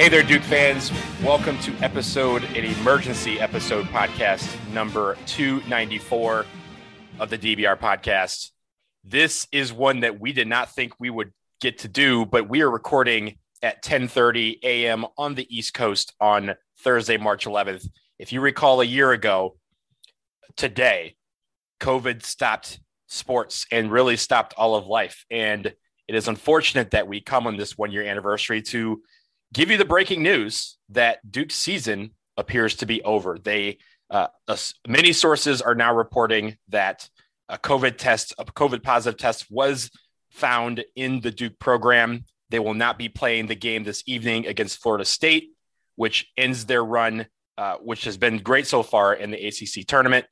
Hey there, Duke fans. Welcome to episode, an emergency episode podcast number 294 of the DBR podcast. This is one that we did not think we would get to do, but we are recording at 10:30 a.m. on the East Coast on Thursday, March 11th. If you recall a year ago today, COVID stopped sports and really stopped all of life. And it is unfortunate that we come on this one year anniversary to give you the breaking news that Duke's season appears to be over. They uh, many sources are now reporting that a COVID test, a COVID positive test, was found in the Duke program. They will not be playing the game this evening against Florida State, which ends their run, uh, which has been great so far in the ACC tournament.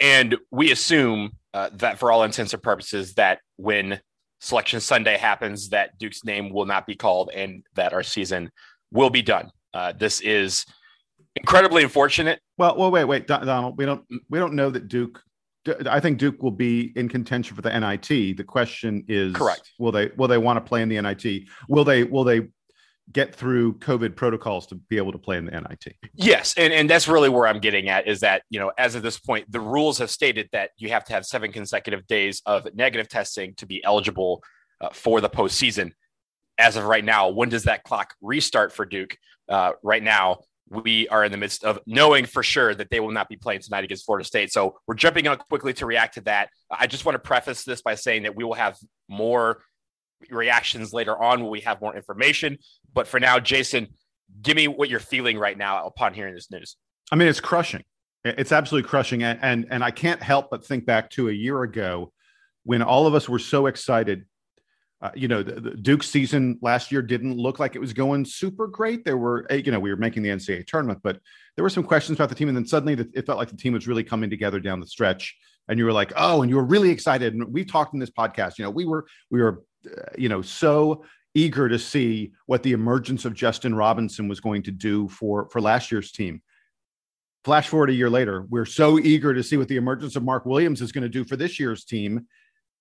And we assume uh, that, for all intents and purposes, that when Selection Sunday happens, that Duke's name will not be called and that our season will be done. Uh, this is incredibly unfortunate. Well, well, wait, wait, Donald. We don't we don't know that Duke. I think Duke will be in contention for the NIT. The question is, correct? Will they will they want to play in the NIT? Will they will they get through COVID protocols to be able to play in the NIT. Yes, and and that's really where I'm getting at is that you know as of this point, the rules have stated that you have to have seven consecutive days of negative testing to be eligible uh, for the postseason. As of right now, when does that clock restart for Duke? Uh, right now, we are in the midst of knowing for sure that they will not be playing tonight against Florida State. So we're jumping on quickly to react to that. I just want to preface this by saying that we will have more reactions later on when we have more information. But for now, Jason, give me what you're feeling right now upon hearing this news. I mean, it's crushing. It's absolutely crushing. And, and, and I can't help but think back to a year ago when all of us were so excited. Uh, you know, the, the Duke season last year didn't look like it was going super great. There were, eh, you know, we were making the NCAA tournament, but there were some questions about the team. And then suddenly it felt like the team was really coming together down the stretch. And you were like, oh, and you were really excited. And we've talked in this podcast, you know, we were, we were, you know, so eager to see what the emergence of Justin Robinson was going to do for for last year's team. Flash forward a year later, we're so eager to see what the emergence of Mark Williams is going to do for this year's team,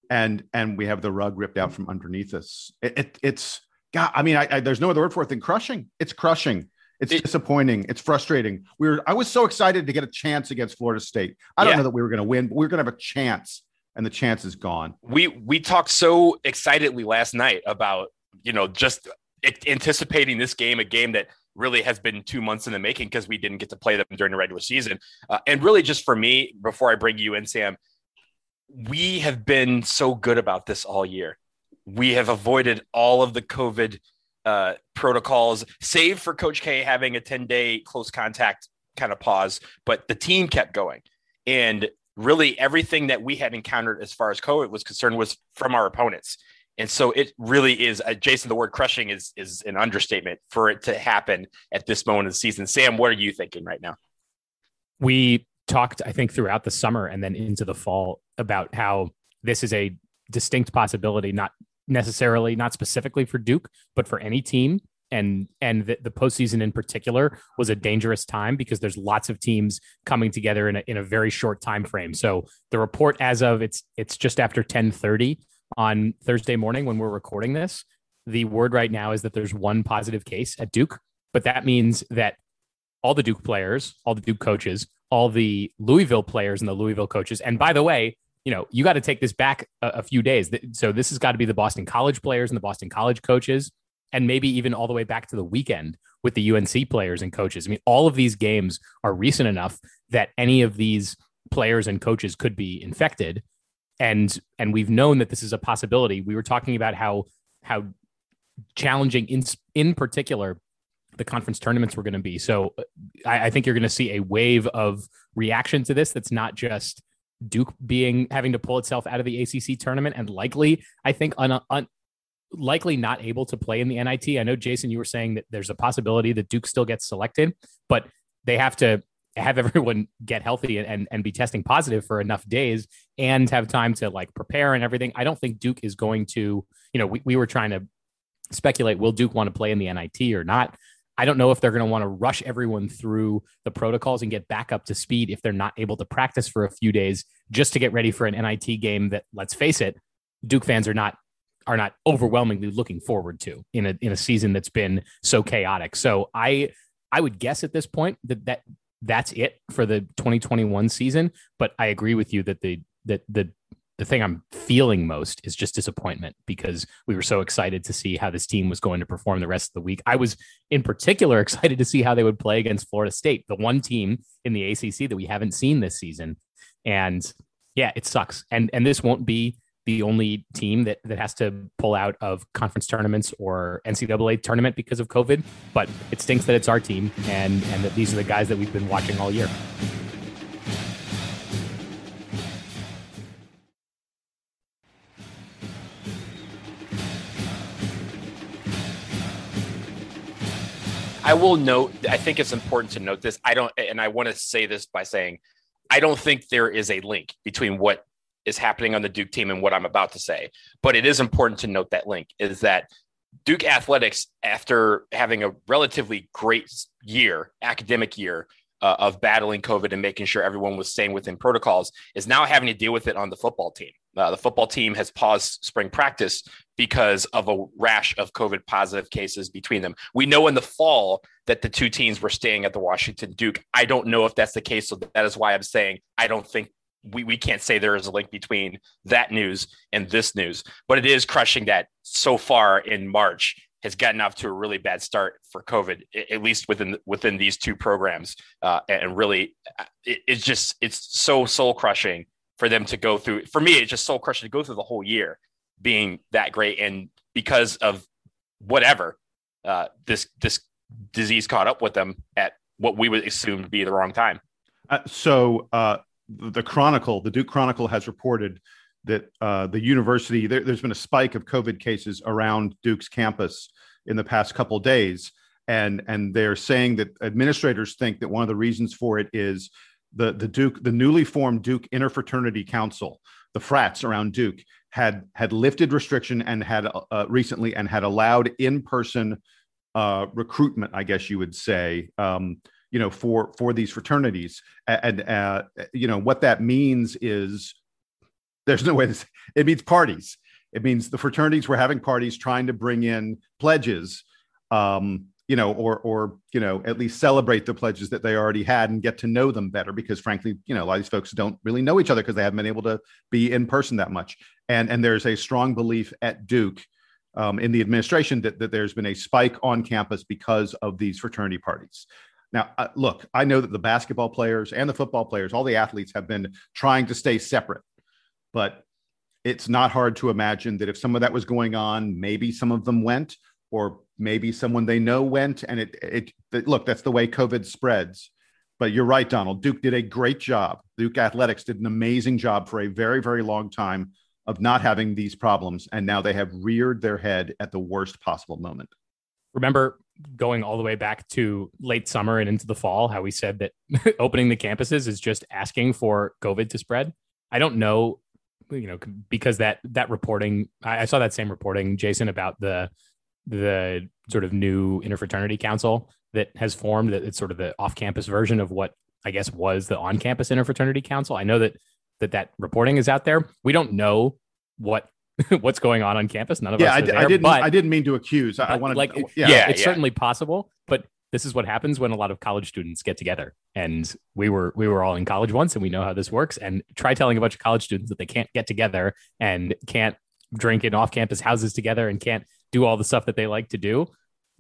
and and we have the rug ripped out from underneath us. It, it, it's God. I mean, I, I, there's no other word for it than crushing. It's crushing. It's it, disappointing. It's frustrating. We were. I was so excited to get a chance against Florida State. I don't yeah. know that we were going to win, but we were going to have a chance, and the chance is gone. We we talked so excitedly last night about you know, just anticipating this game, a game that really has been two months in the making because we didn't get to play them during the regular season. Uh, and really, just for me, before I bring you in, Sam, we have been so good about this all year. We have avoided all of the COVID uh, protocols, save for Coach K having a 10 day close contact kind of pause, but the team kept going. And really, everything that we had encountered as far as COVID was concerned was from our opponents. And so it really is, uh, Jason. The word crushing is is an understatement for it to happen at this moment of the season. Sam, what are you thinking right now? We talked, I think, throughout the summer and then into the fall about how this is a distinct possibility, not necessarily, not specifically for Duke, but for any team. And and the, the postseason in particular was a dangerous time because there's lots of teams coming together in a, in a very short time frame. So the report as of it's it's just after 1030 on Thursday morning when we're recording this. The word right now is that there's one positive case at Duke, but that means that all the Duke players, all the Duke coaches, all the Louisville players and the Louisville coaches, and by the way, you know, you got to take this back a, a few days. So this has got to be the Boston College players and the Boston College coaches, and maybe even all the way back to the weekend with the UNC players and coaches. I mean, all of these games are recent enough that any of these players and coaches could be infected and and we've known that this is a possibility. We were talking about how how challenging in in particular the conference tournaments were going to be. So uh, I, I think you're going to see a wave of reaction to this. That's not just Duke being having to pull itself out of the ACC tournament and likely, I think, un, un, likely not able to play in the NIT. I know Jason, you were saying that there's a possibility that Duke still gets selected, but they have to have everyone get healthy and, and be testing positive for enough days and have time to like prepare and everything. I don't think Duke is going to, you know, we, we were trying to speculate will Duke want to play in the NIT or not? I don't know if they're going to want to rush everyone through the protocols and get back up to speed if they're not able to practice for a few days just to get ready for an NIT game that, let's face it, Duke fans are not are not overwhelmingly looking forward to in a in a season that's been so chaotic. So I I would guess at this point that that that's it for the 2021 season. But I agree with you that the that the the thing I'm feeling most is just disappointment because we were so excited to see how this team was going to perform the rest of the week. I was in particular excited to see how they would play against Florida State, the one team in the ACC that we haven't seen this season. And yeah, it sucks. And and this won't be the only team that, that has to pull out of conference tournaments or NCAA tournament because of COVID. But it stinks that it's our team and, and that these are the guys that we've been watching all year. I will note, I think it's important to note this. I don't, and I want to say this by saying, I don't think there is a link between what is happening on the Duke team and what I'm about to say. But it is important to note that link is that Duke athletics, after having a relatively great year, academic year uh, of battling COVID and making sure everyone was staying within protocols, is now having to deal with it on the football team. Uh, the football team has paused spring practice because of a rash of COVID positive cases between them. We know in the fall that the two teams were staying at the Washington Duke. I don't know if that's the case. So that is why I'm saying I don't think we, we can't say there is a link between that news and this news, but it is crushing that so far in March has gotten off to a really bad start for COVID, at least within within these two programs, uh, and really, uh, it, it's just it's so soul crushing for them to go through. For me, it's just soul crushing to go through the whole year being that great, and because of whatever uh, this this disease caught up with them at what we would assume to be the wrong time. Uh, so uh, the Chronicle, the Duke Chronicle, has reported that uh, the university there, has been a spike of COVID cases around Duke's campus in the past couple days, and and they're saying that administrators think that one of the reasons for it is the the Duke the newly formed Duke Interfraternity Council, the frats around Duke had had lifted restriction and had uh, recently and had allowed in person uh, recruitment, I guess you would say. Um, you know for for these fraternities. And uh, you know what that means is there's no way it means parties. It means the fraternities were having parties trying to bring in pledges um, you know or or you know at least celebrate the pledges that they already had and get to know them better because frankly you know a lot of these folks don't really know each other because they haven't been able to be in person that much. And and there's a strong belief at duke um, in the administration that, that there's been a spike on campus because of these fraternity parties now, uh, look, I know that the basketball players and the football players, all the athletes have been trying to stay separate, but it's not hard to imagine that if some of that was going on, maybe some of them went, or maybe someone they know went. And it, it, it look, that's the way COVID spreads. But you're right, Donald. Duke did a great job. Duke Athletics did an amazing job for a very, very long time of not having these problems. And now they have reared their head at the worst possible moment. Remember going all the way back to late summer and into the fall, how we said that opening the campuses is just asking for COVID to spread. I don't know, you know, because that that reporting, I, I saw that same reporting, Jason, about the the sort of new interfraternity council that has formed. That it's sort of the off-campus version of what I guess was the on-campus interfraternity council. I know that that that reporting is out there. We don't know what what's going on on campus. None of yeah, us. Yeah, I, I, didn't. But, I didn't mean to accuse. I, I wanted like, yeah, yeah, it's yeah. certainly possible. But this is what happens when a lot of college students get together. And we were we were all in college once, and we know how this works. And try telling a bunch of college students that they can't get together and can't drink in off-campus houses together and can't do all the stuff that they like to do.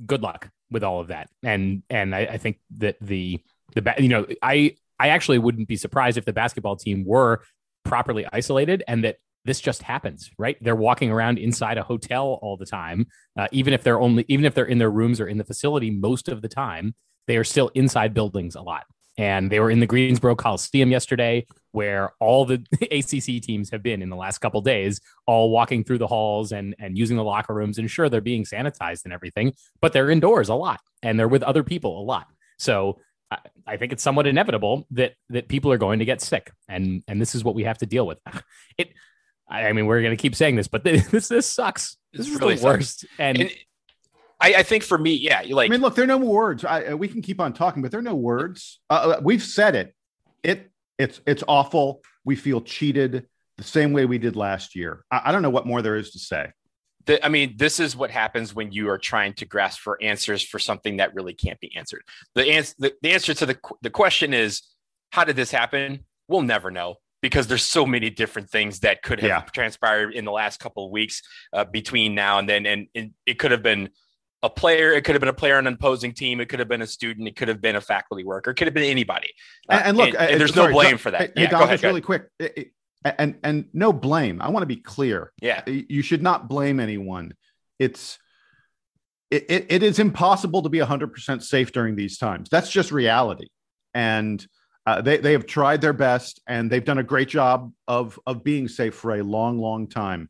Good luck with all of that. And and I, I think that the the you know I I actually wouldn't be surprised if the basketball team were properly isolated and that this just happens, right? They're walking around inside a hotel all the time, uh, even if they're only, even if they're in their rooms or in the facility most of the time, they are still inside buildings a lot. And they were in the Greensboro Coliseum yesterday, where all the ACC teams have been in the last couple days, all walking through the halls and and using the locker rooms. And sure, they're being sanitized and everything, but they're indoors a lot and they're with other people a lot. So I, think it's somewhat inevitable that that people are going to get sick, and and this is what we have to deal with. It I, mean, we're going to keep saying this, but this this sucks. This, is really the worst. And, and I, I, think for me, yeah, you like. I mean, look, there are no words. I, we can keep on talking, but there are no words. Uh, uh, we've said it. It it's it's awful. We feel cheated the same way we did last year. I, I don't know what more there is to say. the, I mean, this is what happens when you are trying to grasp for answers for something that really can't be answered. The answer, the, the answer to the the question is, how did this happen? We'll never know because there's so many different things that could have yeah. transpired in the last couple of weeks uh, between now and then, and, and it could have been a player. It could have been a player on an opposing team. It could have been a student. It could have been a faculty worker. It could have been anybody. Uh, and, look, and, and there's sorry, no blame for that. Hey, yeah, Dom, ahead, just really quick. and and no blame. I want to be clear. Yeah, you should not blame anyone. It's it, it, it is impossible to be 100% safe during these times. That's just reality. And uh, they, they have tried their best and they've done a great job of, of being safe for a long, long time.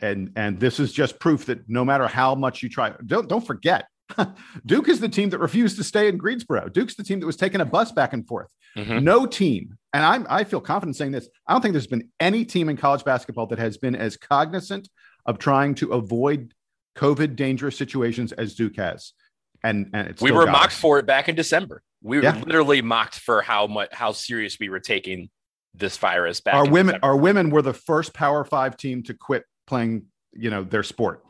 And, and this is just proof that no matter how much you try, don't, don't forget, Duke is the team that refused to stay in Greensboro. Duke's the team that was taking a bus back and forth. Mm-hmm. No team, and I'm, I feel confident saying this. I don't think there's been any team in college basketball that has been as cognizant of trying to avoid COVID dangerous situations as Duke has. And, and it's we were mocked us. for it back in December. We were yeah. literally mocked for how much how serious we were taking this virus back. Our women, December. our women were the first Power Five team to quit playing, you know, their sport.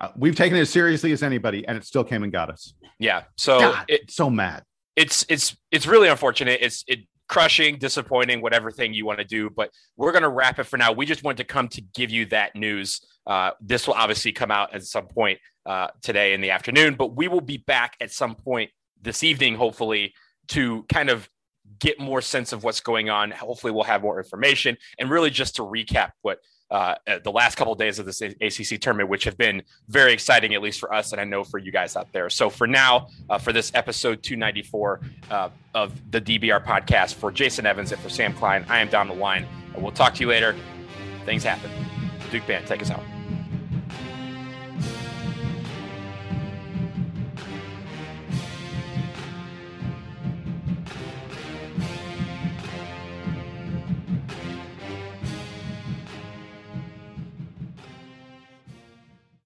Uh, we've taken it as seriously as anybody, and it still came and got us. Yeah, so God, it, so mad. It's it's it's really unfortunate. It's it crushing, disappointing, whatever thing you want to do. But we're going to wrap it for now. We just wanted to come to give you that news. Uh, this will obviously come out at some point uh, today in the afternoon, but we will be back at some point this evening, hopefully, to kind of get more sense of what's going on. Hopefully, we'll have more information and really just to recap what uh, the last couple of days of this ACC tournament, which have been very exciting, at least for us, and I know for you guys out there. So for now, uh, for this episode 294 uh, of the DBR podcast, for Jason Evans and for Sam Klein, I am Donald Dell. We'll talk to you later. Things happen. Duke Band, take us out.